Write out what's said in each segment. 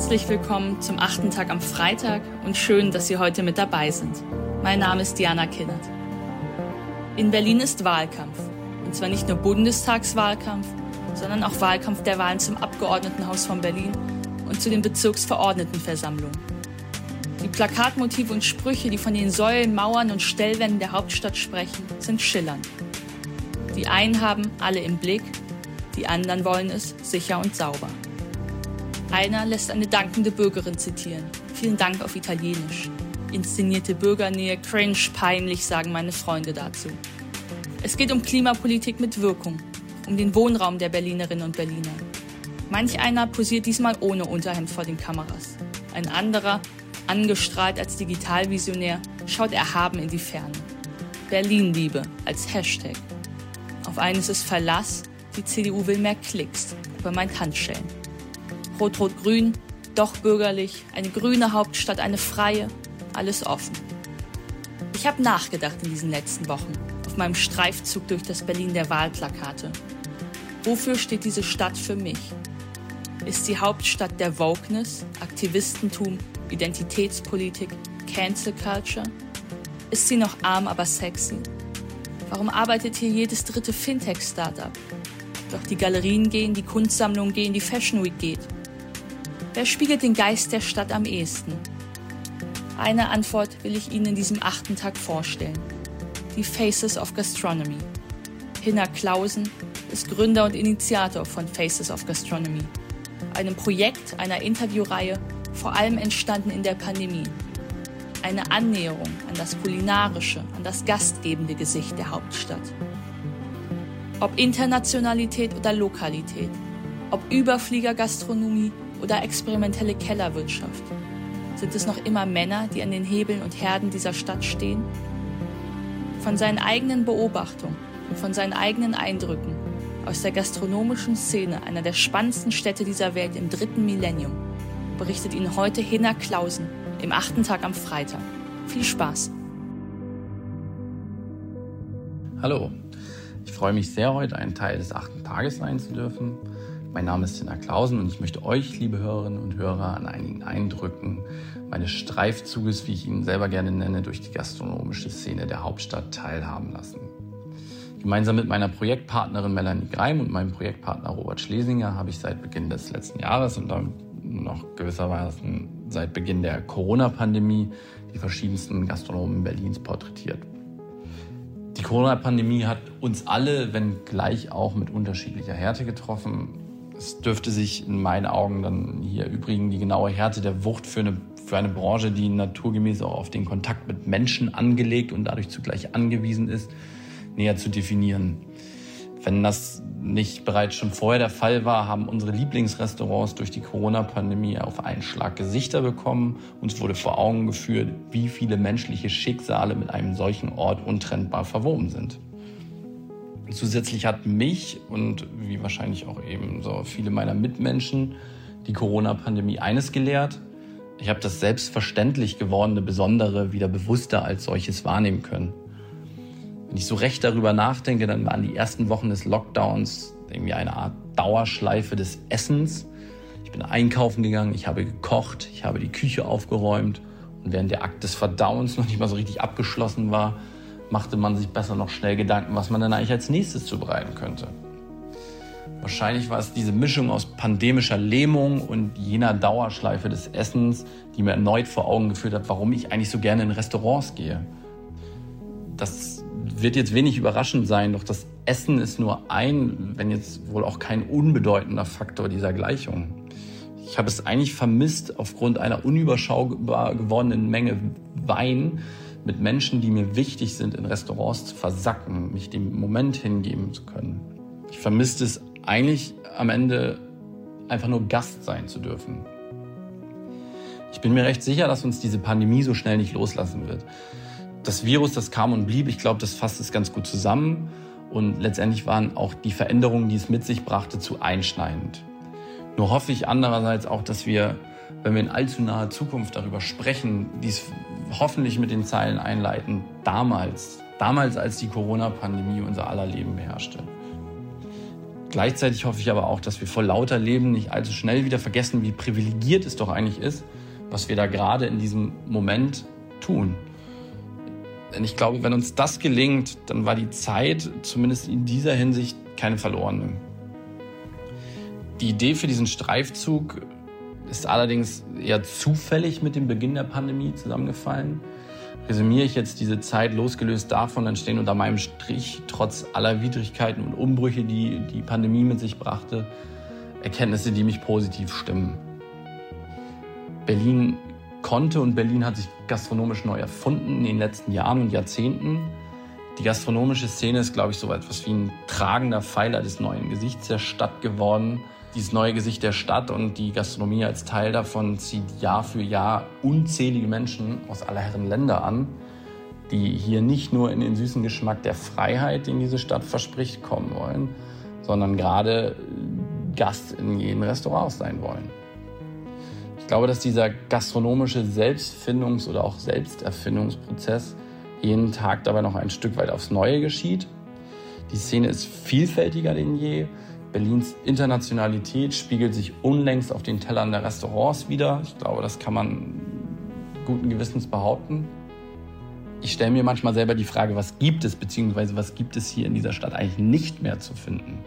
Herzlich willkommen zum achten Tag am Freitag und schön, dass Sie heute mit dabei sind. Mein Name ist Diana Kinnert. In Berlin ist Wahlkampf. Und zwar nicht nur Bundestagswahlkampf, sondern auch Wahlkampf der Wahlen zum Abgeordnetenhaus von Berlin und zu den Bezirksverordnetenversammlungen. Die Plakatmotive und Sprüche, die von den Säulen, Mauern und Stellwänden der Hauptstadt sprechen, sind schillernd. Die einen haben alle im Blick, die anderen wollen es sicher und sauber. Einer lässt eine dankende Bürgerin zitieren. Vielen Dank auf Italienisch. Inszenierte Bürgernähe, cringe, peinlich, sagen meine Freunde dazu. Es geht um Klimapolitik mit Wirkung, um den Wohnraum der Berlinerinnen und Berliner. Manch einer posiert diesmal ohne Unterhemd vor den Kameras. Ein anderer, angestrahlt als Digitalvisionär, schaut erhaben in die Ferne. Berlin-Liebe als Hashtag. Auf eines ist Verlass, die CDU will mehr Klicks, aber meint Handschellen. Rot-Rot-Grün, doch bürgerlich, eine grüne Hauptstadt, eine freie, alles offen. Ich habe nachgedacht in diesen letzten Wochen, auf meinem Streifzug durch das Berlin der Wahlplakate. Wofür steht diese Stadt für mich? Ist sie Hauptstadt der Wokeness, Aktivistentum, Identitätspolitik, Cancel Culture? Ist sie noch arm, aber sexy? Warum arbeitet hier jedes dritte Fintech-Startup? Doch die Galerien gehen, die Kunstsammlungen gehen, die Fashion Week geht. Wer spiegelt den Geist der Stadt am ehesten? Eine Antwort will ich Ihnen in diesem achten Tag vorstellen. Die Faces of Gastronomy. Hinner Klausen ist Gründer und Initiator von Faces of Gastronomy, einem Projekt einer Interviewreihe, vor allem entstanden in der Pandemie. Eine Annäherung an das kulinarische, an das gastgebende Gesicht der Hauptstadt. Ob Internationalität oder Lokalität, ob Überfliegergastronomie oder experimentelle Kellerwirtschaft? Sind es noch immer Männer, die an den Hebeln und Herden dieser Stadt stehen? Von seinen eigenen Beobachtungen und von seinen eigenen Eindrücken aus der gastronomischen Szene einer der spannendsten Städte dieser Welt im dritten Millennium berichtet Ihnen heute Hinner Klausen im achten Tag am Freitag. Viel Spaß! Hallo, ich freue mich sehr, heute ein Teil des achten Tages sein zu dürfen. Mein Name ist Tina Klausen und ich möchte euch, liebe Hörerinnen und Hörer, an einigen Eindrücken meines Streifzuges, wie ich ihn selber gerne nenne, durch die gastronomische Szene der Hauptstadt teilhaben lassen. Gemeinsam mit meiner Projektpartnerin Melanie Greim und meinem Projektpartner Robert Schlesinger habe ich seit Beginn des letzten Jahres und dann noch gewissermaßen seit Beginn der Corona-Pandemie die verschiedensten Gastronomen Berlins porträtiert. Die Corona-Pandemie hat uns alle, wenn gleich auch mit unterschiedlicher Härte getroffen. Es dürfte sich in meinen Augen dann hier übrigens die genaue Härte der Wucht für eine, für eine Branche, die naturgemäß auch auf den Kontakt mit Menschen angelegt und dadurch zugleich angewiesen ist, näher zu definieren. Wenn das nicht bereits schon vorher der Fall war, haben unsere Lieblingsrestaurants durch die Corona-Pandemie auf einen Schlag Gesichter bekommen. Uns wurde vor Augen geführt, wie viele menschliche Schicksale mit einem solchen Ort untrennbar verwoben sind. Zusätzlich hat mich und wie wahrscheinlich auch eben so viele meiner Mitmenschen die Corona-Pandemie eines gelehrt. Ich habe das selbstverständlich gewordene Besondere wieder bewusster als solches wahrnehmen können. Wenn ich so recht darüber nachdenke, dann waren die ersten Wochen des Lockdowns irgendwie eine Art Dauerschleife des Essens. Ich bin einkaufen gegangen, ich habe gekocht, ich habe die Küche aufgeräumt und während der Akt des Verdauens noch nicht mal so richtig abgeschlossen war, machte man sich besser noch schnell Gedanken, was man dann eigentlich als nächstes zubereiten könnte. Wahrscheinlich war es diese Mischung aus pandemischer Lähmung und jener Dauerschleife des Essens, die mir erneut vor Augen geführt hat, warum ich eigentlich so gerne in Restaurants gehe. Das wird jetzt wenig überraschend sein, doch das Essen ist nur ein, wenn jetzt wohl auch kein unbedeutender Faktor dieser Gleichung. Ich habe es eigentlich vermisst, aufgrund einer unüberschaubar gewordenen Menge Wein mit Menschen, die mir wichtig sind, in Restaurants zu versacken, mich dem Moment hingeben zu können. Ich vermisste es eigentlich am Ende einfach nur Gast sein zu dürfen. Ich bin mir recht sicher, dass uns diese Pandemie so schnell nicht loslassen wird. Das Virus, das kam und blieb, ich glaube, das fasst es ganz gut zusammen. Und letztendlich waren auch die Veränderungen, die es mit sich brachte, zu einschneidend. Nur hoffe ich andererseits auch, dass wir, wenn wir in allzu naher Zukunft darüber sprechen, dies hoffentlich mit den Zeilen einleiten, damals, damals als die Corona-Pandemie unser aller Leben beherrschte. Gleichzeitig hoffe ich aber auch, dass wir vor lauter Leben nicht allzu schnell wieder vergessen, wie privilegiert es doch eigentlich ist, was wir da gerade in diesem Moment tun. Denn ich glaube, wenn uns das gelingt, dann war die Zeit zumindest in dieser Hinsicht keine verlorene. Die Idee für diesen Streifzug ist allerdings eher zufällig mit dem Beginn der Pandemie zusammengefallen. Resümiere ich jetzt diese Zeit losgelöst davon, dann stehen unter meinem Strich trotz aller Widrigkeiten und Umbrüche, die die Pandemie mit sich brachte, Erkenntnisse, die mich positiv stimmen. Berlin konnte und Berlin hat sich gastronomisch neu erfunden in den letzten Jahren und Jahrzehnten. Die gastronomische Szene ist, glaube ich, so etwas wie ein tragender Pfeiler des neuen Gesichts der Stadt geworden. Dieses neue Gesicht der Stadt und die Gastronomie als Teil davon zieht Jahr für Jahr unzählige Menschen aus aller Herren Länder an, die hier nicht nur in den süßen Geschmack der Freiheit, den diese Stadt verspricht, kommen wollen, sondern gerade Gast in jeden Restaurants sein wollen glaube, dass dieser gastronomische Selbstfindungs- oder auch Selbsterfindungsprozess jeden Tag dabei noch ein Stück weit aufs Neue geschieht. Die Szene ist vielfältiger denn je. Berlins Internationalität spiegelt sich unlängst auf den Tellern der Restaurants wieder. Ich glaube, das kann man guten Gewissens behaupten. Ich stelle mir manchmal selber die Frage, was gibt es, beziehungsweise was gibt es hier in dieser Stadt eigentlich nicht mehr zu finden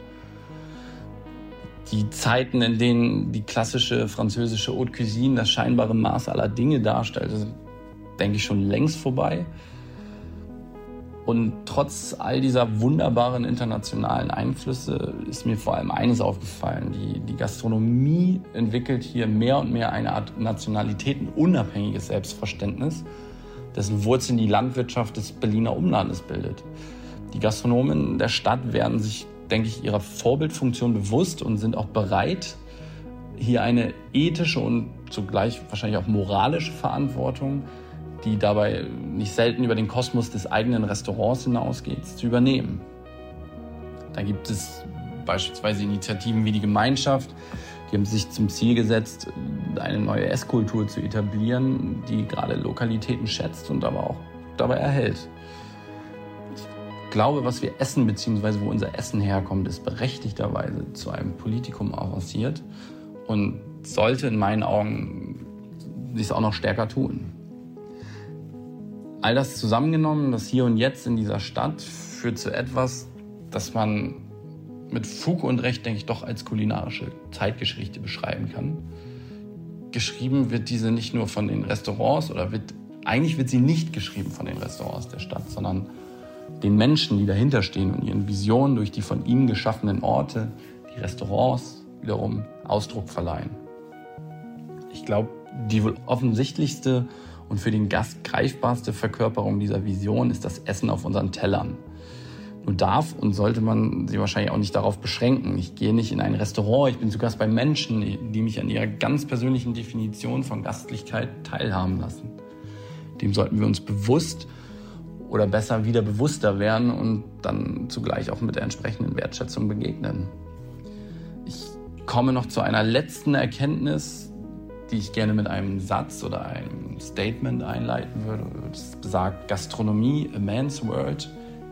die Zeiten, in denen die klassische französische Haute Cuisine das scheinbare Maß aller Dinge darstellte, sind, denke ich, schon längst vorbei. Und trotz all dieser wunderbaren internationalen Einflüsse ist mir vor allem eines aufgefallen. Die, die Gastronomie entwickelt hier mehr und mehr eine Art nationalitätenunabhängiges Selbstverständnis, dessen Wurzeln die Landwirtschaft des Berliner Umlandes bildet. Die Gastronomen der Stadt werden sich denke ich, ihrer Vorbildfunktion bewusst und sind auch bereit, hier eine ethische und zugleich wahrscheinlich auch moralische Verantwortung, die dabei nicht selten über den Kosmos des eigenen Restaurants hinausgeht, zu übernehmen. Da gibt es beispielsweise Initiativen wie die Gemeinschaft, die haben sich zum Ziel gesetzt, eine neue Esskultur zu etablieren, die gerade Lokalitäten schätzt und aber auch dabei erhält glaube, was wir essen, beziehungsweise wo unser Essen herkommt, ist berechtigterweise zu einem Politikum avanciert und sollte in meinen Augen dies auch noch stärker tun. All das zusammengenommen, das Hier und Jetzt in dieser Stadt, führt zu etwas, das man mit Fug und Recht, denke ich, doch als kulinarische Zeitgeschichte beschreiben kann. Geschrieben wird diese nicht nur von den Restaurants oder wird, eigentlich wird sie nicht geschrieben von den Restaurants der Stadt, sondern den Menschen, die dahinter stehen und ihren Visionen durch die von ihnen geschaffenen Orte, die Restaurants wiederum Ausdruck verleihen. Ich glaube, die wohl offensichtlichste und für den Gast greifbarste Verkörperung dieser Vision ist das Essen auf unseren Tellern. Nun darf und sollte man sie wahrscheinlich auch nicht darauf beschränken. Ich gehe nicht in ein Restaurant, ich bin zu Gast bei Menschen, die mich an ihrer ganz persönlichen Definition von Gastlichkeit teilhaben lassen. Dem sollten wir uns bewusst oder besser wieder bewusster werden und dann zugleich auch mit der entsprechenden Wertschätzung begegnen. Ich komme noch zu einer letzten Erkenntnis, die ich gerne mit einem Satz oder einem Statement einleiten würde. Das besagt Gastronomie, a man's world.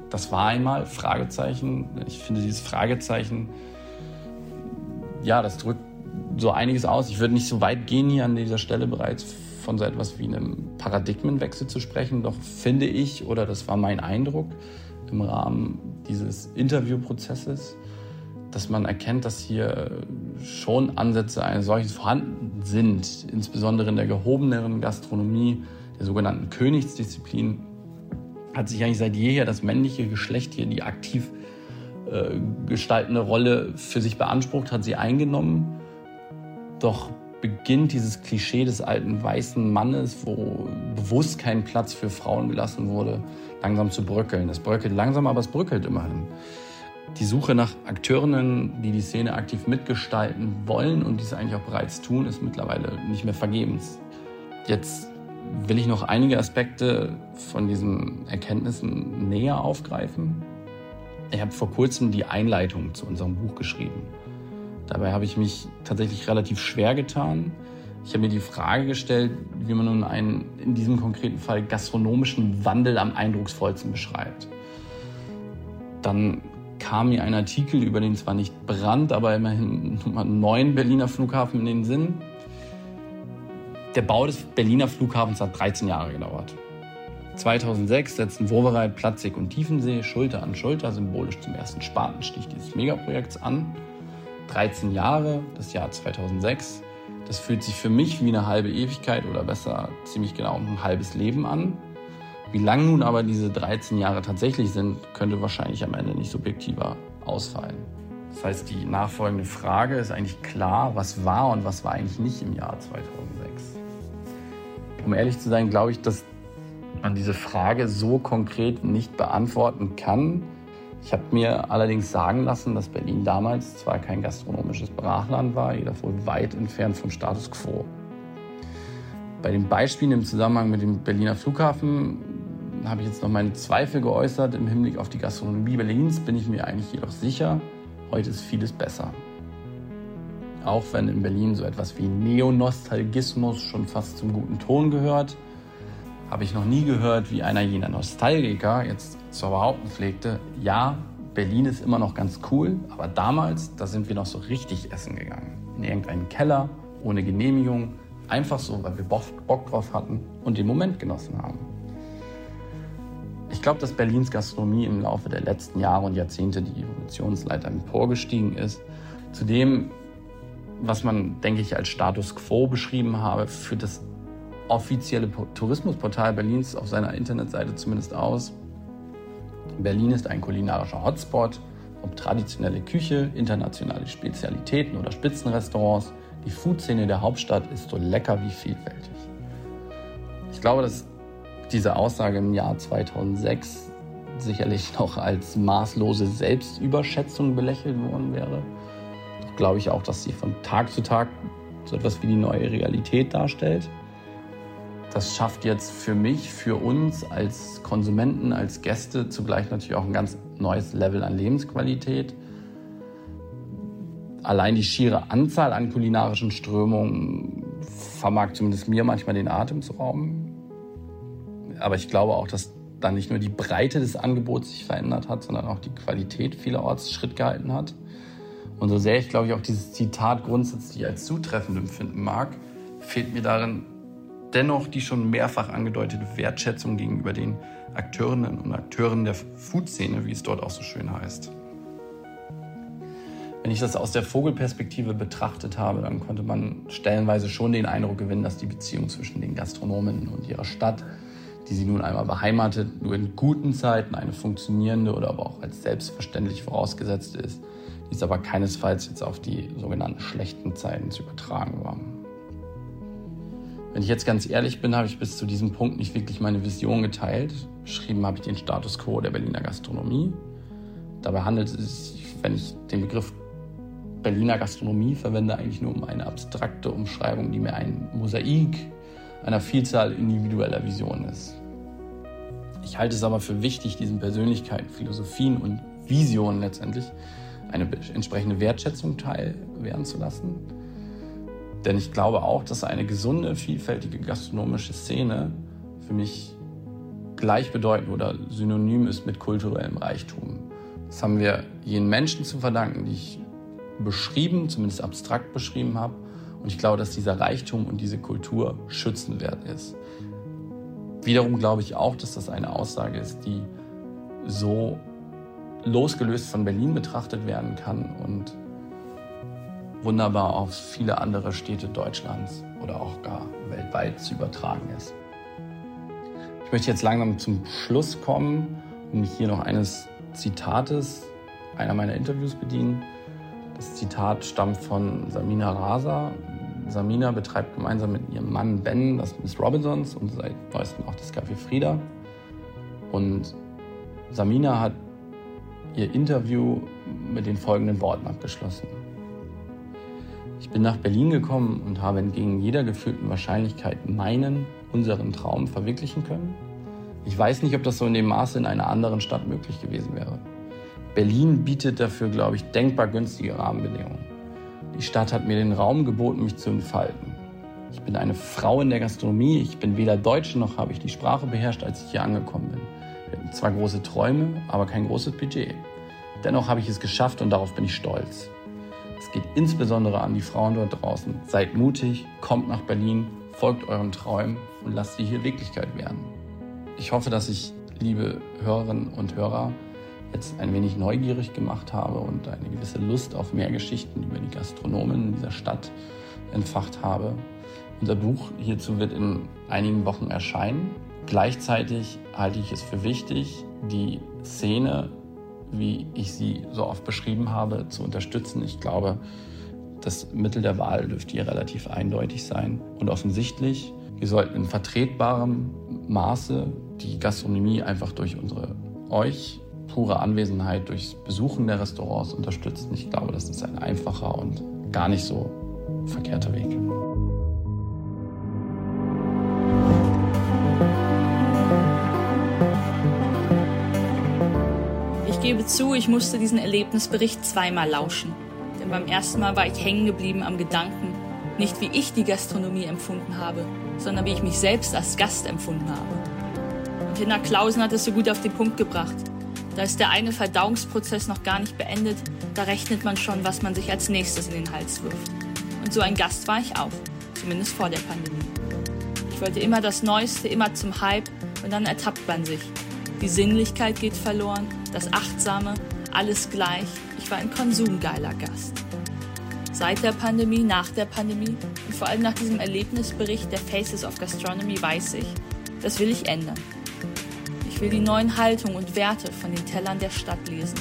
Das war einmal Fragezeichen. Ich finde dieses Fragezeichen, ja, das drückt so einiges aus. Ich würde nicht so weit gehen hier an dieser Stelle bereits von so etwas wie einem Paradigmenwechsel zu sprechen. Doch finde ich, oder das war mein Eindruck im Rahmen dieses Interviewprozesses, dass man erkennt, dass hier schon Ansätze eines solchen vorhanden sind, insbesondere in der gehobeneren Gastronomie, der sogenannten Königsdisziplin, hat sich eigentlich seit jeher das männliche Geschlecht hier die aktiv äh, gestaltende Rolle für sich beansprucht, hat sie eingenommen. Doch beginnt dieses Klischee des alten weißen Mannes, wo bewusst kein Platz für Frauen gelassen wurde, langsam zu bröckeln. Es bröckelt langsam, aber es bröckelt immerhin. Die Suche nach Akteurinnen, die die Szene aktiv mitgestalten wollen und dies eigentlich auch bereits tun, ist mittlerweile nicht mehr vergebens. Jetzt will ich noch einige Aspekte von diesen Erkenntnissen näher aufgreifen. Ich habe vor kurzem die Einleitung zu unserem Buch geschrieben. Dabei habe ich mich tatsächlich relativ schwer getan. Ich habe mir die Frage gestellt, wie man nun einen in diesem konkreten Fall gastronomischen Wandel am eindrucksvollsten beschreibt. Dann kam mir ein Artikel über den zwar nicht Brand, aber immerhin Nummer 9 Berliner Flughafen in den Sinn. Der Bau des Berliner Flughafens hat 13 Jahre gedauert. 2006 setzten Wowereit, Platzig und Tiefensee Schulter an Schulter symbolisch zum ersten Spatenstich dieses Megaprojekts an. 13 Jahre, das Jahr 2006. Das fühlt sich für mich wie eine halbe Ewigkeit oder besser ziemlich genau ein halbes Leben an. Wie lang nun aber diese 13 Jahre tatsächlich sind, könnte wahrscheinlich am Ende nicht subjektiver ausfallen. Das heißt, die nachfolgende Frage ist eigentlich klar, was war und was war eigentlich nicht im Jahr 2006. Um ehrlich zu sein, glaube ich, dass man diese Frage so konkret nicht beantworten kann. Ich habe mir allerdings sagen lassen, dass Berlin damals zwar kein gastronomisches Brachland war, jedoch wohl weit entfernt vom Status quo. Bei den Beispielen im Zusammenhang mit dem Berliner Flughafen habe ich jetzt noch meine Zweifel geäußert. Im Hinblick auf die Gastronomie Berlins bin ich mir eigentlich jedoch sicher, heute ist vieles besser. Auch wenn in Berlin so etwas wie Neonostalgismus schon fast zum guten Ton gehört, habe ich noch nie gehört, wie einer jener Nostalgiker jetzt zu behaupten pflegte, ja, Berlin ist immer noch ganz cool, aber damals, da sind wir noch so richtig essen gegangen. In irgendeinen Keller, ohne Genehmigung, einfach so, weil wir Bock drauf hatten und den Moment genossen haben. Ich glaube, dass Berlins Gastronomie im Laufe der letzten Jahre und Jahrzehnte die Evolutionsleiter emporgestiegen ist. Zu dem, was man, denke ich, als Status quo beschrieben habe, führt das offizielle Tourismusportal Berlins auf seiner Internetseite zumindest aus. Berlin ist ein kulinarischer Hotspot, ob traditionelle Küche, internationale Spezialitäten oder Spitzenrestaurants. Die Foodszene der Hauptstadt ist so lecker wie vielfältig. Ich glaube, dass diese Aussage im Jahr 2006 sicherlich noch als maßlose Selbstüberschätzung belächelt worden wäre. Doch glaube ich auch, dass sie von Tag zu Tag so etwas wie die neue Realität darstellt. Das schafft jetzt für mich, für uns als Konsumenten, als Gäste zugleich natürlich auch ein ganz neues Level an Lebensqualität. Allein die schiere Anzahl an kulinarischen Strömungen vermag zumindest mir manchmal den Atem zu rauben. Aber ich glaube auch, dass dann nicht nur die Breite des Angebots sich verändert hat, sondern auch die Qualität vielerorts Schritt gehalten hat. Und so sehr ich, glaube ich, auch dieses Zitat grundsätzlich als zutreffend empfinden mag, fehlt mir darin dennoch die schon mehrfach angedeutete Wertschätzung gegenüber den Akteurinnen und Akteuren der Food-Szene, wie es dort auch so schön heißt. Wenn ich das aus der Vogelperspektive betrachtet habe, dann konnte man stellenweise schon den Eindruck gewinnen, dass die Beziehung zwischen den Gastronomen und ihrer Stadt, die sie nun einmal beheimatet, nur in guten Zeiten eine funktionierende oder aber auch als selbstverständlich vorausgesetzt ist, die ist aber keinesfalls jetzt auf die sogenannten schlechten Zeiten zu übertragen war. Wenn ich jetzt ganz ehrlich bin, habe ich bis zu diesem Punkt nicht wirklich meine Vision geteilt. Beschrieben habe ich den Status quo der Berliner Gastronomie. Dabei handelt es sich, wenn ich den Begriff Berliner Gastronomie verwende, eigentlich nur um eine abstrakte Umschreibung, die mir ein Mosaik einer Vielzahl individueller Visionen ist. Ich halte es aber für wichtig, diesen Persönlichkeiten, Philosophien und Visionen letztendlich eine entsprechende Wertschätzung teilwerden zu lassen denn ich glaube auch, dass eine gesunde, vielfältige gastronomische Szene für mich gleichbedeutend oder synonym ist mit kulturellem Reichtum. Das haben wir jenen Menschen zu verdanken, die ich beschrieben, zumindest abstrakt beschrieben habe. Und ich glaube, dass dieser Reichtum und diese Kultur schützenwert ist. Wiederum glaube ich auch, dass das eine Aussage ist, die so losgelöst von Berlin betrachtet werden kann und wunderbar auf viele andere Städte Deutschlands oder auch gar weltweit zu übertragen ist. Ich möchte jetzt langsam zum Schluss kommen und mich hier noch eines Zitates einer meiner Interviews bedienen. Das Zitat stammt von Samina Rasa. Samina betreibt gemeinsam mit ihrem Mann Ben das Miss Robinsons und seit neuestem auch das Café Frieda. Und Samina hat ihr Interview mit den folgenden Worten abgeschlossen. Ich bin nach Berlin gekommen und habe entgegen jeder gefühlten Wahrscheinlichkeit meinen, unseren Traum verwirklichen können. Ich weiß nicht, ob das so in dem Maße in einer anderen Stadt möglich gewesen wäre. Berlin bietet dafür, glaube ich, denkbar günstige Rahmenbedingungen. Die Stadt hat mir den Raum geboten, mich zu entfalten. Ich bin eine Frau in der Gastronomie, ich bin weder Deutsche noch habe ich die Sprache beherrscht, als ich hier angekommen bin. Wir hatten zwar große Träume, aber kein großes Budget. Dennoch habe ich es geschafft und darauf bin ich stolz. Es geht insbesondere an die Frauen dort draußen. Seid mutig, kommt nach Berlin, folgt euren Träumen und lasst sie hier Wirklichkeit werden. Ich hoffe, dass ich, liebe Hörerinnen und Hörer, jetzt ein wenig neugierig gemacht habe und eine gewisse Lust auf mehr Geschichten über die Gastronomen dieser Stadt entfacht habe. Unser Buch hierzu wird in einigen Wochen erscheinen. Gleichzeitig halte ich es für wichtig, die Szene, wie ich sie so oft beschrieben habe, zu unterstützen. Ich glaube, das Mittel der Wahl dürfte hier relativ eindeutig sein und offensichtlich. Wir sollten in vertretbarem Maße die Gastronomie einfach durch unsere euch pure Anwesenheit, durchs Besuchen der Restaurants unterstützen. Ich glaube, das ist ein einfacher und gar nicht so verkehrter Weg. Ich gebe zu, ich musste diesen Erlebnisbericht zweimal lauschen. Denn beim ersten Mal war ich hängen geblieben am Gedanken, nicht wie ich die Gastronomie empfunden habe, sondern wie ich mich selbst als Gast empfunden habe. Und Hinner Klausen hat es so gut auf den Punkt gebracht. Da ist der eine Verdauungsprozess noch gar nicht beendet, da rechnet man schon, was man sich als nächstes in den Hals wirft. Und so ein Gast war ich auch, zumindest vor der Pandemie. Ich wollte immer das Neueste, immer zum Hype und dann ertappt man sich. Die Sinnlichkeit geht verloren, das Achtsame, alles gleich. Ich war ein konsumgeiler Gast. Seit der Pandemie, nach der Pandemie und vor allem nach diesem Erlebnisbericht der Faces of Gastronomy weiß ich, das will ich ändern. Ich will die neuen Haltungen und Werte von den Tellern der Stadt lesen.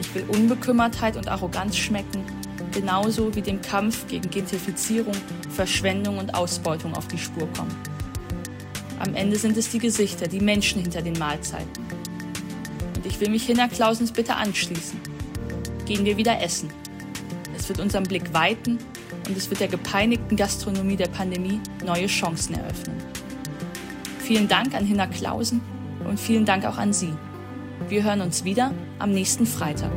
Ich will Unbekümmertheit und Arroganz schmecken, genauso wie dem Kampf gegen Gentrifizierung, Verschwendung und Ausbeutung auf die Spur kommen. Am Ende sind es die Gesichter, die Menschen hinter den Mahlzeiten. Und ich will mich Hinner Klausens bitte anschließen. Gehen wir wieder essen. Es wird unseren Blick weiten und es wird der gepeinigten Gastronomie der Pandemie neue Chancen eröffnen. Vielen Dank an Hinner Klausen und vielen Dank auch an Sie. Wir hören uns wieder am nächsten Freitag.